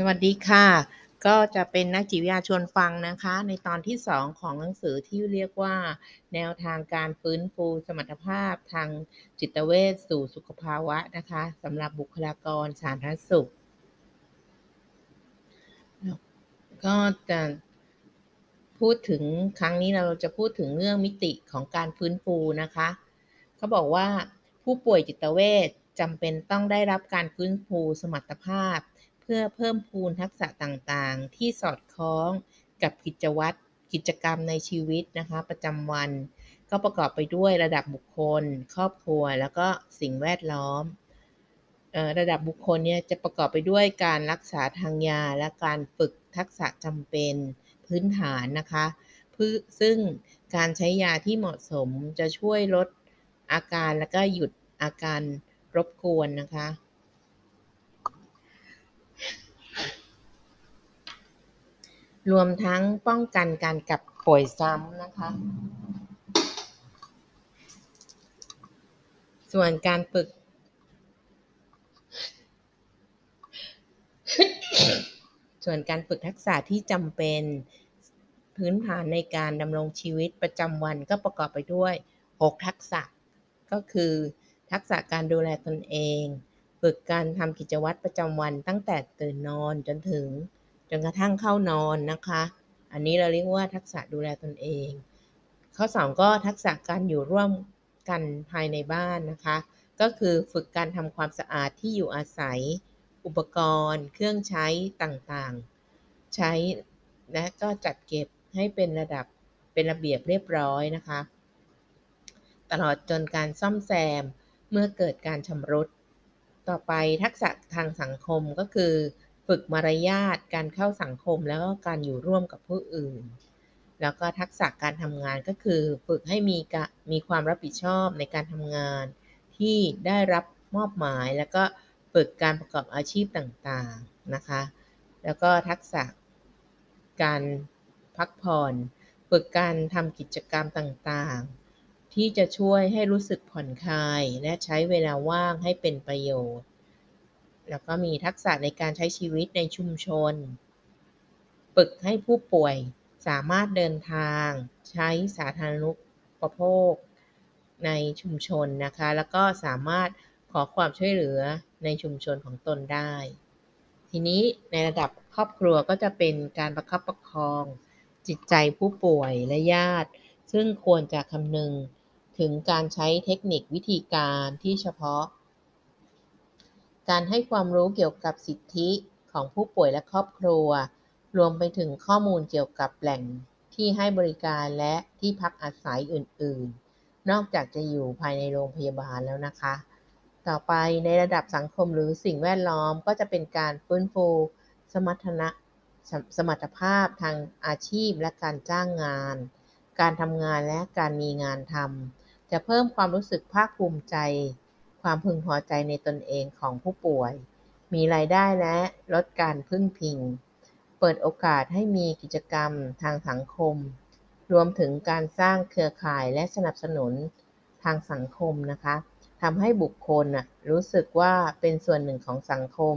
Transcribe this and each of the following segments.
สวัสดีค่ะ ก็จะเป็นนักจิตวิทยาชวนฟังนะคะ ในตอนที่ 2 ของหนังสือที่เรียกว่า แนวทางการฟื้นฟูสมรรถภาพทางจิตเวชสู่สุขภาวะนะคะสำหรับบุคลากรสาธารณสุข ก็จะพูดถึงครั้งนี้เราจะพูดถึงเรื่องมิติของการฟื้นฟูนะคะเขาบอกว่าผู้ป่วยจิตเวชจำเป็นต้องได้รับการฟื้นฟูสมรรถภาพ พื่อเพิ่มพูนทักษะต่างๆ ที่สอดคล้องกับกิจวัตรกิจกรรมในชีวิตนะคะประจำวัน ก็ประกอบไปด้วยระดับบุคคล ครอบครัว แล้วก็สิ่งแวดล้อมระดับบุคคลเนี่ยจะประกอบไปด้วยการรักษาทางยา และการฝึกทักษะจำเป็นพื้นฐานนะคะซึ่งการใช้ยาที่เหมาะสมจะช่วยลดอาการแล้วก็หยุดอาการรบกวนนะคะ รวมทั้งป้องกันการกลับป่วยซ้ำนะคะ ส่วนการฝึก ส่วนการฝึกทักษะที่จำเป็นพื้นฐานในการดำรงชีวิตประจำวันก็ประกอบไปด้วย 6 ทักษะ ก็คือ ทักษะการดูแลตนเอง ฝึกการทำกิจวัตรประจำวันตั้งแต่ตื่นนอนจนถึง จนกระทั่งเข้านอนนะคะ อันนี้เราเรียกว่าทักษะดูแลตนเอง ข้อ 2 ก็ทักษะการอยู่ร่วมกันภายในบ้านนะคะ ก็คือฝึกการทำความสะอาดที่อยู่อาศัย อุปกรณ์ เครื่องใช้ต่างๆ ใช้และก็จัดเก็บให้เป็นระดับเป็นระเบียบเรียบร้อยนะคะ ตลอดจนการซ่อมแซมเมื่อเกิดการชำรุด ต่อไปทักษะทางสังคมก็คือ ฝึกมารยาทการเข้าสังคมแล้วก็การอยู่ร่วมกับผู้อื่น แล้วก็ทักษะการทำงานก็คือ ฝึกให้มีมีความรับผิดชอบในการทำงาน ที่ได้รับมอบหมาย แล้วก็ฝึกการประกอบอาชีพต่างๆนะคะ แล้วก็ทักษะการพักผ่อนฝึกการทำกิจกรรมต่างๆ ที่จะช่วยให้รู้สึกผ่อนคลาย และใช้เวลาว่างให้เป็นประโยชน์ แล้วก็มีทักษะในการใช้ชีวิตในชุมชน ฝึกให้ผู้ป่วยสามารถเดินทาง ใช้สาธารณูปโภค ในชุมชนนะคะ แล้วก็สามารถขอความช่วยเหลือในชุมชนของตนได้ ทีนี้ในระดับครอบครัวก็จะเป็นการประคับประคอง จิตใจผู้ป่วยและญาติ ซึ่งควรจะคำนึงถึงการใช้เทคนิควิธีการที่เฉพาะ การให้ความรู้เกี่ยวกับสิทธิของผู้ป่วยและครอบครัว รวมไปถึงข้อมูลเกี่ยวกับแหล่งที่ให้บริการและที่พักอาศัยอื่น ๆ นอกจากจะอยู่ภายในโรงพยาบาลแล้วนะคะ ต่อไปในระดับสังคมหรือสิ่งแวดล้อมก็จะเป็นการฟื้นฟูสมรรถนะสมรรถภาพทางอาชีพและการจ้างงาน การทำงานและการมีงานทำจะเพิ่มความรู้สึกภาคภูมิใจ ความพึงพอใจในตนเองของผู้ป่วย มีรายได้และลดการพึ่งพิง เปิดโอกาสให้มีกิจกรรมทางสังคม รวมถึงการสร้างเครือข่ายและสนับสนุนทางสังคมนะคะทำให้บุคคลรู้สึกว่าเป็นส่วนหนึ่งของสังคม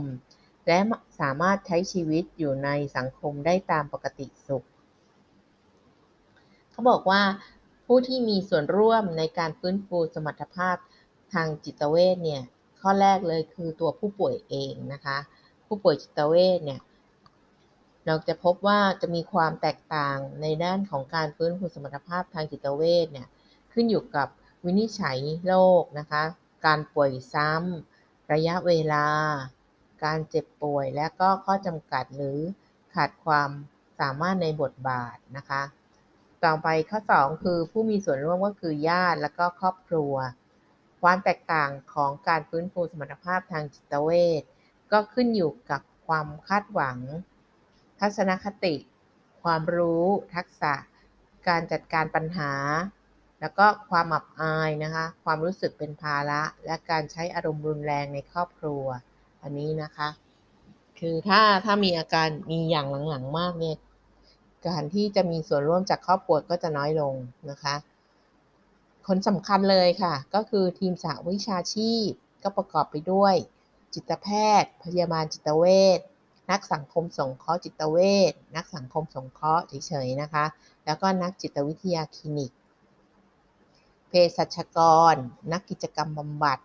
และสามารถใช้ชีวิตอยู่ในสังคมได้ตามปกติสุข เขาบอกว่าผู้ที่มีส่วนร่วมในการฟื้นฟูสมรรถภาพ ทางจิตเวชเนี่ยข้อแรกเลยคือตัวผู้ป่วยเองนะคะ ผู้ป่วยจิตเวชเนี่ยเราจะพบว่าจะมีความแตกต่างในด้านของการฟื้นฟูสมรรถภาพทางจิตเวชเนี่ยขึ้นอยู่กับวินิจฉัยโรคนะคะ การป่วยซ้ำระยะเวลา การเจ็บป่วยและก็ข้อจำกัดหรือขาดความสามารถในบทบาทนะคะ ต่อไปข้อ 2 คือผู้มีส่วนร่วมก็คือญาติและก็ครอบครัว ความแตกต่างของการฟื้นฟูสมรรถภาพทางจิตเวชก็ขึ้นอยู่กับความคาดหวัง ทัศนคติ ความรู้ ทักษะ การจัดการปัญหา แล้วก็ความอับอายนะคะ ความรู้สึกเป็นภาระ และการใช้อารมณ์รุนแรงในครอบครัว อันนี้นะคะ คือถ้าถ้ามีอาการมีอย่างหลังๆมากเนี่ย การที่จะมีส่วนร่วมจากครอบครัวก็จะน้อยลงนะคะ คนสำคัญเลยค่ะ ก็คือทีมสาวิชาชีพ ก็ประกอบไปด้วย จิตแพทย์ พยาบาลจิตเวชนักสังคมสงเคราะห์จิตเวชนักสังคมสงเคราะห์เฉยๆนะคะ แล้วก็นักจิตวิทยาคลินิกเภสัชกร นักกิจกรรมบำบัด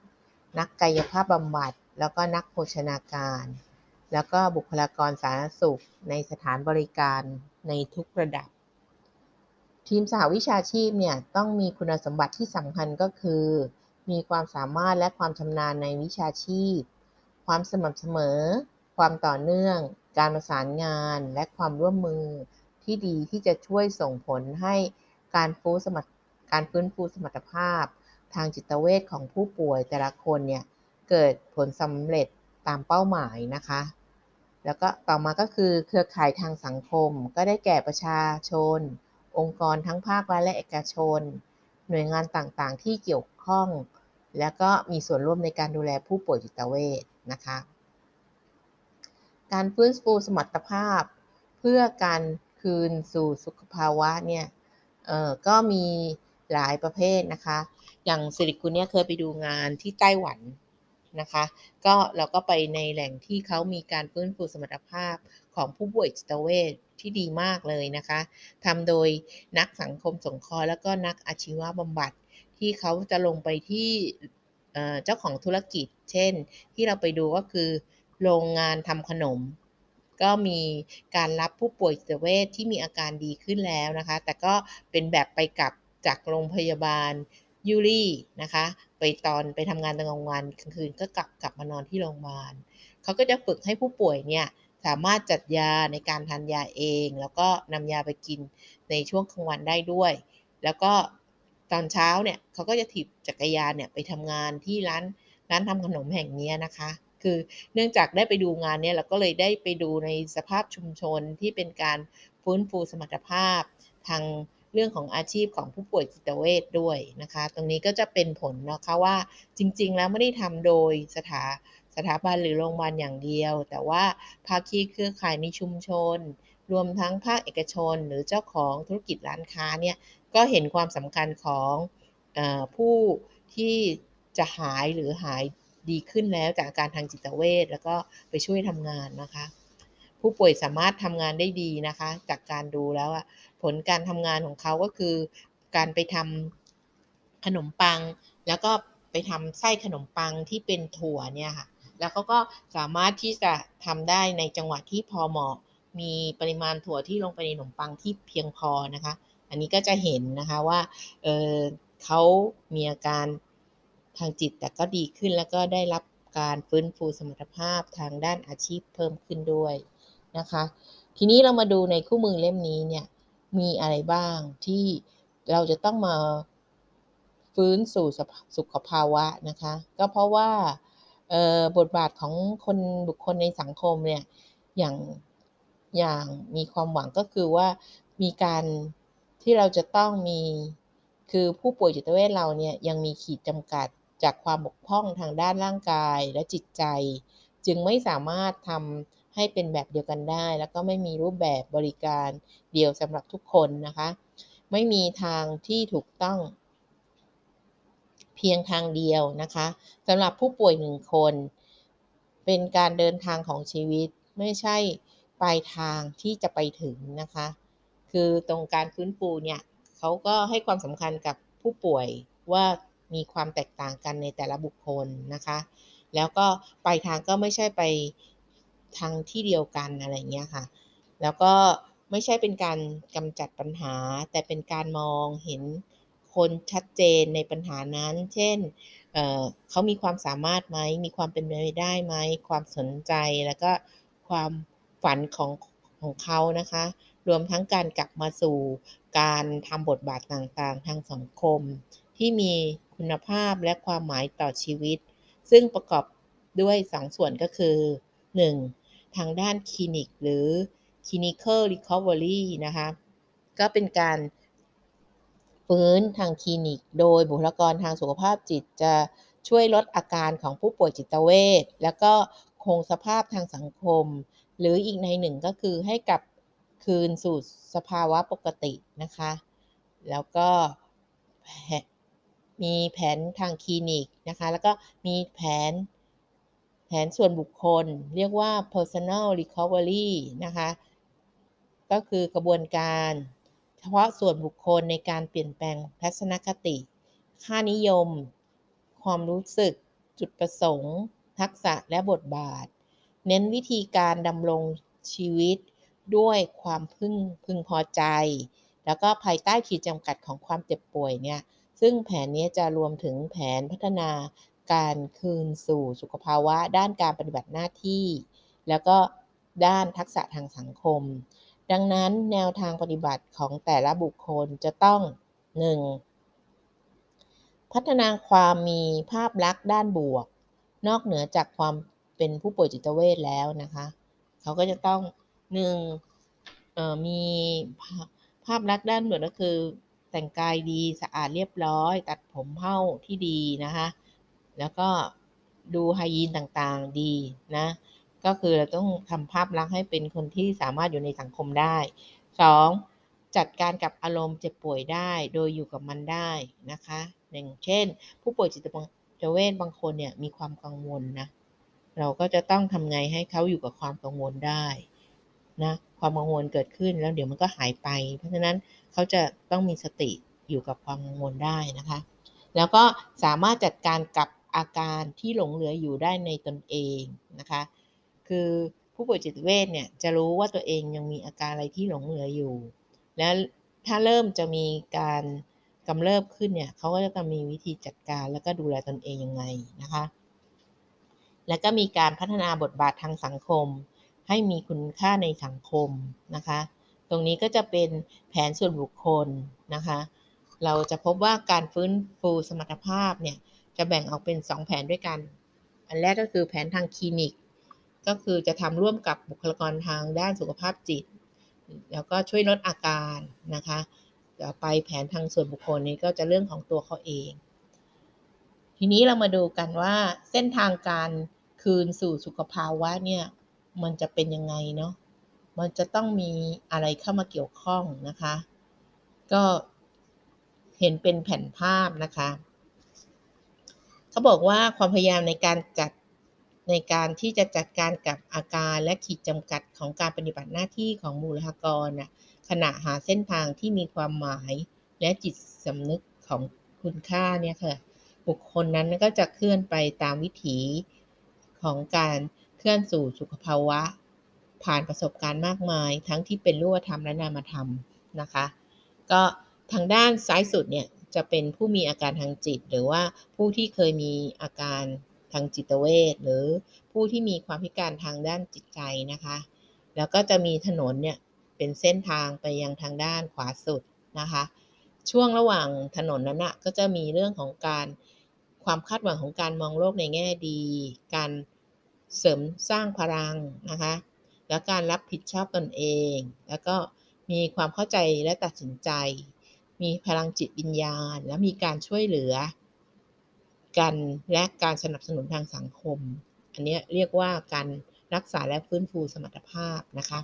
นักกายภาพบำบัด แล้วก็นักโภชนาการ แล้วก็บุคลากรสาธารณสุขในสถานบริการในทุกระดับ ทีมสหวิชาชีพเนี่ยต้องมีคุณสมบัติที่สำคัญก็คือ มีความสามารถและความชำนาญในวิชาชีพ ความสม่ำเสมอ ความต่อเนื่อง การประสานงาน และความร่วมมือที่ดีที่จะช่วยส่งผลให้การฟื้นสมรการฟื้นฟูสมรรถภาพ ทางจิตเวชของผู้ป่วยแต่ละคนเนี่ยเกิดผลสำเร็จตามเป้าหมายนะคะ แล้วก็ต่อมาก็คือเครือข่ายทางสังคมก็ได้แก่ประชาชน องค์กรทั้งภาครัฐและเอกชน หน่วยงานต่างๆ ที่เกี่ยวข้อง แล้วก็มีส่วนร่วมในการดูแลผู้ป่วยจิตเวชนะคะ การฟื้นฟูสมรรถภาพ เพื่อการคืนสู่สุขภาวะเนี่ยก็มีหลายประเภทนะคะ อย่างสิริกุลเนี่ยเคยไปดูงานที่ไต้หวัน นะคะ ก็เราก็ไปในแหล่งที่เขามีการฟื้นฟูสมรรถภาพของผู้ป่วยจิตเวชที่ดีมากเลยนะคะทำโดยนักสังคมสงเคราะห์แล้วก็นักอาชีวบำบัดที่เขาจะลงไปที่เจ้าของธุรกิจ เช่น ที่เราไปดูก็คือโรงงานทำขนม ก็มีการรับผู้ป่วยจิตเวชที่มีอาการดีขึ้นแล้วนะคะ แต่ก็เป็นแบบไปกลับจากโรงพยาบาล ยูรี่นะคะ ไปตอนไปทำงานตอนกลางวันกลางคืนก็กลับกลับมานอนที่โรงพยาบาลเขาก็จะฝึกให้ผู้ป่วยเนี่ยสามารถจัดยาในการทานยาเอง แล้วก็นำยาไปกินในช่วงกลางวันได้ด้วย แล้วก็ตอนเช้าเนี่ยเขาก็จะถีบจักรยานเนี่ยไปทำงานที่ร้านร้านทำขนมแห่งนี้นะคะ คือเนื่องจากได้ไปดูงานเนี่ยเราก็เลยได้ไปดูในสภาพชุมชนที่เป็นการฟื้นฟูสมรรถภาพทาง เรื่องของอาชีพของผู้ป่วยจิตเวชด้วยนะคะ ตรงนี้ก็จะเป็นผลนะคะว่าจริง ๆ แล้วไม่ได้ทำโดยสถาสถาบันหรือโรงพยาบาลอย่างเดียว แต่ว่าภาคีเครือข่ายในชุมชน รวมทั้งภาคเอกชน หรือเจ้าของธุรกิจร้านค้าเนี่ยก็เห็นความสำคัญของอผู้ที่จะหายหรือหายดีขึ้นแล้วจากอาการทางจิตเวชแล้วก็ไปช่วยทำงานนะคะ ผู้ป่วยสามารถทำงานได้ดีนะคะ จากการดูแล้ว ผลการทำงานของเขาก็คือ การไปทำขนมปัง แล้วก็ไปทำไส้ขนมปังที่เป็นถั่วเนี่ยค่ะ แล้วเขาก็สามารถที่จะทำได้ในจังหวะที่พอเหมาะ มีปริมาณถั่วที่ลงไปในขนมปังที่เพียงพอนะคะ อันนี้ก็จะเห็นนะคะว่าเเขามีอาการทางจิตแต่ก็ดีขึ้นแล้วก็ได้รับการฟื้นฟูสมรรถภาพทางด้านอาชีพเพิ่มขึ้นด้วยนะคะ ทีนี้เรามาดูในคู่มือเล่มนี้เนี่ย มีอะไรบ้างที่เราจะต้องมาฟื้นสู่สุขภาวะนะคะ ก็เพราะว่าบทบาทของคนบุคคลในสังคมเนี่ยอย่างอย่างมีความหวังก็คือว่ามีการที่เราจะต้องมีคือผู้ป่วยจิตเวชเราเนี่ยยังมีขีดจำกัดจากความบกพร่องทางด้านร่างกายและจิตใจ จึงไม่สามารถทำ ให้เป็นแบบเดียวกันได้ แล้วก็ไม่มีรูปแบบบริการเดียวสำหรับทุกคนนะคะ ไม่มีทางที่ถูกต้อง เพียงทางเดียวนะคะสำหรับผู้ป่วยหนึ่งคน เป็นการเดินทางของชีวิตไม่ใช่ปลายทางที่จะไปถึงนะคะ คือตรงการฟื้นฟูเนี่ยเขาก็ให้ความสำคัญกับผู้ป่วยว่ามีความแตกต่างกันในแต่ละบุคคลนะคะ แล้วก็ปลายทางก็ไม่ใช่ไป ทางที่เดียวกันอะไรเงี้ยค่ะ แล้วก็ไม่ใช่เป็นการกำจัดปัญหา แต่เป็นการมองเห็นคนชัดเจนในปัญหานั้น เช่นเเขามีความสามารถไหม มีความเป็นไปได้ไหม ความสนใจ แล้วก็ความฝันของของเขานะคะ รวมทั้งการกลับมาสู่การทำบทบาทต่างๆ ทางสังคม ที่มีคุณภาพและความหมายต่อชีวิต ซึ่งประกอบด้วย2สส่วนก็คือ 1. ทางด้านคลินิกหรือ clinical recovery นะคะก็เป็นการฟื้นทางคลินิก โดยบุคลากรทางสุขภาพจิตจะช่วยลดอาการของผู้ป่วยจิตเวชแล้วก็คงสภาพทางสังคม หรืออีกในหนึ่งก็คือให้กลับคืนสู่สภาวะปกตินะคะ แล้วก็มีแผนทางคลินิกนะคะ แล้วก็มีแผน แผนส่วนบุคคล เรียกว่า personal recovery นะคะ ก็คือกระบวนการ เฉพาะส่วนบุคคลในการเปลี่ยนแปลงทัศนคติ ค่านิยม ความรู้สึก จุดประสงค์ ทักษะและบทบาท เน้นวิธีการดำรงชีวิตด้วยความพึงพึงพอใจ แล้วก็ภายใต้ขีดจำกัดของความเจ็บป่วยเนี่ย ซึ่งแผนนี้จะรวมถึงแผนพัฒนา การคืนสู่สุขภาวะ ด้านการปฏิบัติหน้าที่ แล้วก็ด้านทักษะทางสังคม ดังนั้นแนวทางปฏิบัติของแต่ละบุคคลจะต้อง 1. พัฒนาความมีภาพลักษณ์ด้านบวก นอกเหนือจากความเป็นผู้ป่วยจิตเวชแล้วนะคะ เขาก็จะต้องหนึ่งมีภาพลักษณ์ด้านบวกก็คือแต่งกายดีสะอาดเรียบร้อย ตัดผมเผ้าที่ดีนะคะ แล้วก็ดูไฮยีนต่างๆดีนะ ก็คือเราต้องทำภาพลักษณ์ให้เป็นคนที่สามารถอยู่ในสังคมได้ 2. จัดการกับอารมณ์เจ็บป่วยได้ โดยอยู่กับมันได้นะคะอย่างเช่น ผู้ป่วยจิตเวชบางคนเนี่ยมีความกังวลนะเราก็จะต้องทำไงให้เขาอยู่กับความกังวลได้นะความกังวลเกิดขึ้นแล้วเดี๋ยวมันก็หายไป เพราะฉะนั้นเขาจะต้องมีสติอยู่กับความกังวลได้นะคะ แล้วก็สามารถจัดการกับ อาการที่หลงเหลืออยู่ได้ในตนเองนะคะ คือผู้ป่วยจิตเวชเนี่ยจะรู้ว่าตัวเองยังมีอาการอะไรที่หลงเหลืออยู่ แล้วถ้าเริ่มจะมีการกำเริบขึ้นเนี่ยเขาก็จะมีวิธีจัดการแล้วก็ดูแลตนเองยังไงนะคะ แล้วก็มีการพัฒนาบทบาททางสังคม ให้มีคุณค่าในสังคมนะคะ ตรงนี้ก็จะเป็นแผนส่วนบุคคลนะคะ เราจะพบว่าการฟื้นฟูสมรรถภาพเนี่ย จะแบ่งออกเป็น 2 แผนด้วยกัน อันแรกก็คือแผนทางคลินิก ก็คือจะทำร่วมกับบุคลากรทางด้านสุขภาพจิต แล้วก็ช่วยลดอาการนะคะต่อไปแผนทางส่วนบุคคลนี้ก็จะเรื่องของตัวเขาเอง ทีนี้เรามาดูกันว่าเส้นทางการคืนสู่สุขภาวะเนี่ยมันจะเป็นยังไงเนาะ มันจะต้องมีอะไรเข้ามาเกี่ยวข้องนะคะ ก็เห็นเป็นแผ่นภาพนะคะ เขาบอกว่าความพยายามในการจัดในการที่จะจัดการกับอาการและขีดจำกัดของการปฏิบัติหน้าที่ของมูลากรนะขณะหาเส้นทางที่มีความหมายและจิตสำนึกของคุณค่าเนี่ยค่ะบุคคลนั้นก็จะเคลื่อนไปตามวิถีของการเคลื่อนสู่สุขภาวะ ผ่านประสบการณ์มากมาย ทั้งที่เป็นรูปธรรมและนามธรรมนะคะ ก็ทางด้านซ้ายสุดเนี่ย จะเป็นผู้มีอาการทางจิต หรือว่าผู้ที่เคยมีอาการทางจิตเวชหรือผู้ที่มีความพิการทางด้านจิตใจนะคะ แล้วก็จะมีถนนเนี่ยเป็นเส้นทางไปยังทางด้านขวาสุดนะคะ ช่วงระหว่างถนนนั้นนะก็จะมีเรื่องของการความคาดหวังของการมองโลกในแง่ดี การเสริมสร้างพลังนะคะ แล้วการรับผิดชอบตนเอง แล้วก็มีความเข้าใจและตัดสินใจ มีพลังจิตวิญญาณ และมีการช่วยเหลือกันและการสนับสนุนทางสังคม อันนี้เรียกว่าการรักษาและฟื้นฟูสมรรถภาพนะคะ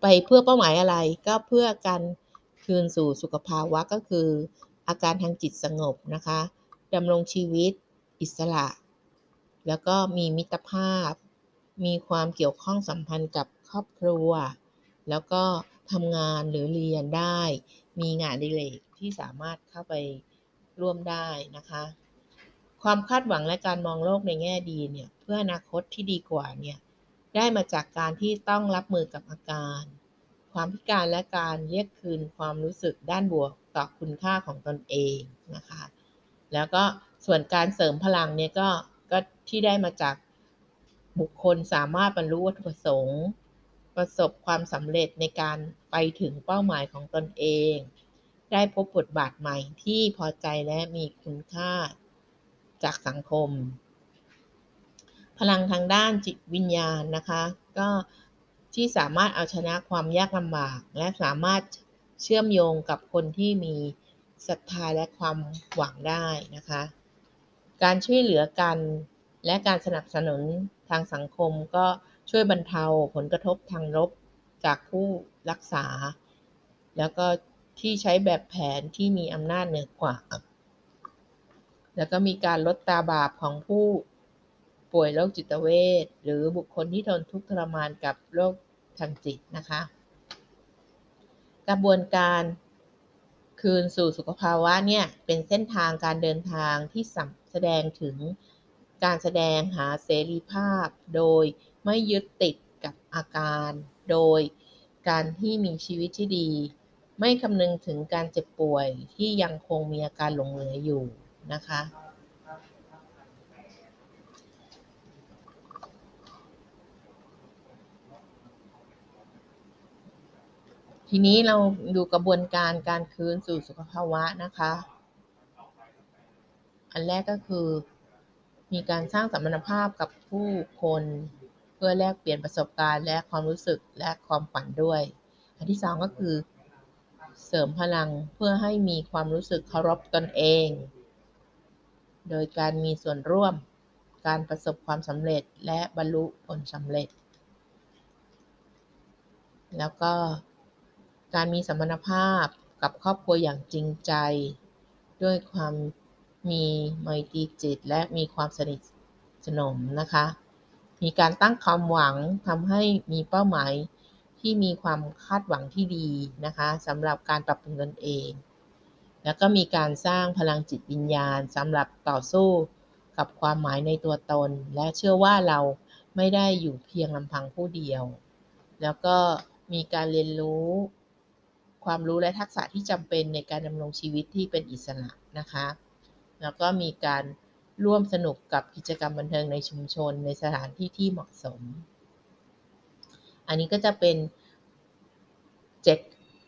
ไปเพื่อเป้าหมายอะไรก็เพื่อการคืนสู่สุขภาวะก็คือ อาการทางจิตสงบนะคะดำรงชีวิตอิสระ แล้วก็มีมิตรภาพ มีความเกี่ยวข้องสัมพันธ์กับครอบครัว แล้วก็ทำงานหรือเรียนได้ มีงานดิเลกที่สามารถเข้าไปร่วมได้นะคะ ความคาดหวังและการมองโลกในแง่ดีเนี่ยเพื่ออนาคตที่ดีกว่าเนี่ยได้มาจากการที่ต้องรับมือกับอาการ ความพิการและการเรียกคืนความรู้สึกด้านบวกต่อคุณค่าของตนเองนะคะ แล้วก็ส่วนการเสริมพลังเนี่ยก็ก็ที่ได้มาจากบุคคลสามารถบรรลุวัตถุประสงค์ ประสบความสำเร็จในการ ไปถึงเป้าหมายของตนเอง ได้พบบทบาทใหม่ที่พอใจและมีคุณค่าจากสังคม พลังทางด้านจิตวิญญาณนะคะ ก็ที่สามารถเอาชนะความยากลำบาก และสามารถเชื่อมโยงกับคนที่มีศรัทธาและความหวังได้นะคะ การช่วยเหลือกันและการสนับสนุนทางสังคมก็ช่วยบรรเทาผลกระทบทางลบ จากผู้รักษา แล้วก็ที่ใช้แบบแผนที่มีอำนาจเหนือกว่า แล้วก็มีการลดตาบาปของผู้ป่วยโรคจิตเวชหรือบุคคลที่ทนทุกข์ทรมานกับโรคทางจิตนะคะ กระบวนการคืนสู่สุขภาวะเนี่ยเป็นเส้นทางการเดินทางที่แสดงถึงการแสดงหาเสรีภาพ โดยไม่ยึดติดกับอาการ โดยการที่มีชีวิตที่ดี ไม่คำนึงถึงการเจ็บป่วยที่ยังคงมีอาการหลงเหลืออยู่นะคะทีนี้เราดูกระบวนการการคืนสู่สุขภาวะนะคะ อันแรกก็คือ มีการสร้างสัมพันธภาพกับผู้คน พื่อแลกเปลี่ยนประสบการณ์และความรู้สึกและความฝันด้วย อันที่สองก็คือ เสริมพลังเพื่อให้มีความรู้สึกเคารพตนเอง โดยการมีส่วนร่วม การประสบความสำเร็จและบรรลุผลสำเร็จ แล้วก็การมีสัมพันธภาพกับครอบครัวอย่างจริงใจ ด้วยความมีไมตรีจิตและมีความสนิทสนมนะคะ มีการตั้งความหวังทำให้มีเป้าหมายที่มีความคาดหวังที่ดีนะคะสำหรับการปรับปรุงตนเอง แล้วก็มีการสร้างพลังจิตวิญญาณสำหรับต่อสู้กับความหมายในตัวตน และเชื่อว่าเราไม่ได้อยู่เพียงลำพังผู้เดียว แล้วก็มีการเรียนรู้ ความรู้และทักษะที่จำเป็นในการดำรงชีวิตที่เป็นอิสระนะคะ แล้วก็มีการ ร่วมสนุกกับกิจกรรมบันเทิงในชุมชนในสถานที่ที่เหมาะสม อันนี้ก็จะเป็นเจ็ด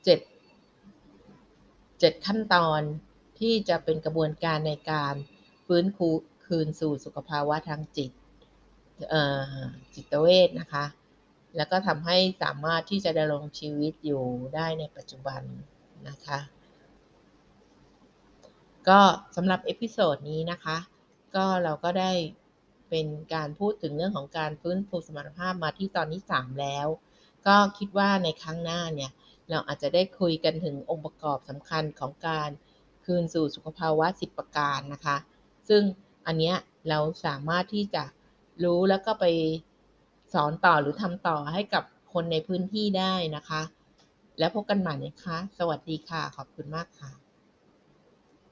เจ็ดเจ็ดขั้นตอนที่จะเป็นกระบวนการในการฟื้นฟูคืนสู่สุขภาวะทางจิตจิตเวชนะคะ แล้วก็ทำให้สามารถที่จะดำรงชีวิตอยู่ได้ในปัจจุบันนะคะ ก็สำหรับเอพิโซดนี้นะคะ ก็เราก็ได้เป็นการพูดถึงเรื่องของการฟื้นฟูสมรรถภาพมาที่ตอนที่3แล้ว ก็คิดว่าในครั้งหน้าเนี่ย เราอาจจะได้คุยกันถึงองค์ประกอบสำคัญของการคืนสู่สุขภาวะ 10 ประการนะคะ ซึ่งอันเนี้ยเราสามารถที่จะรู้แล้วก็ไปสอนต่อหรือทำต่อให้กับคนในพื้นที่ได้นะคะ แล้วพบกันใหม่นะคะ สวัสดีค่ะ ขอบคุณมากค่ะ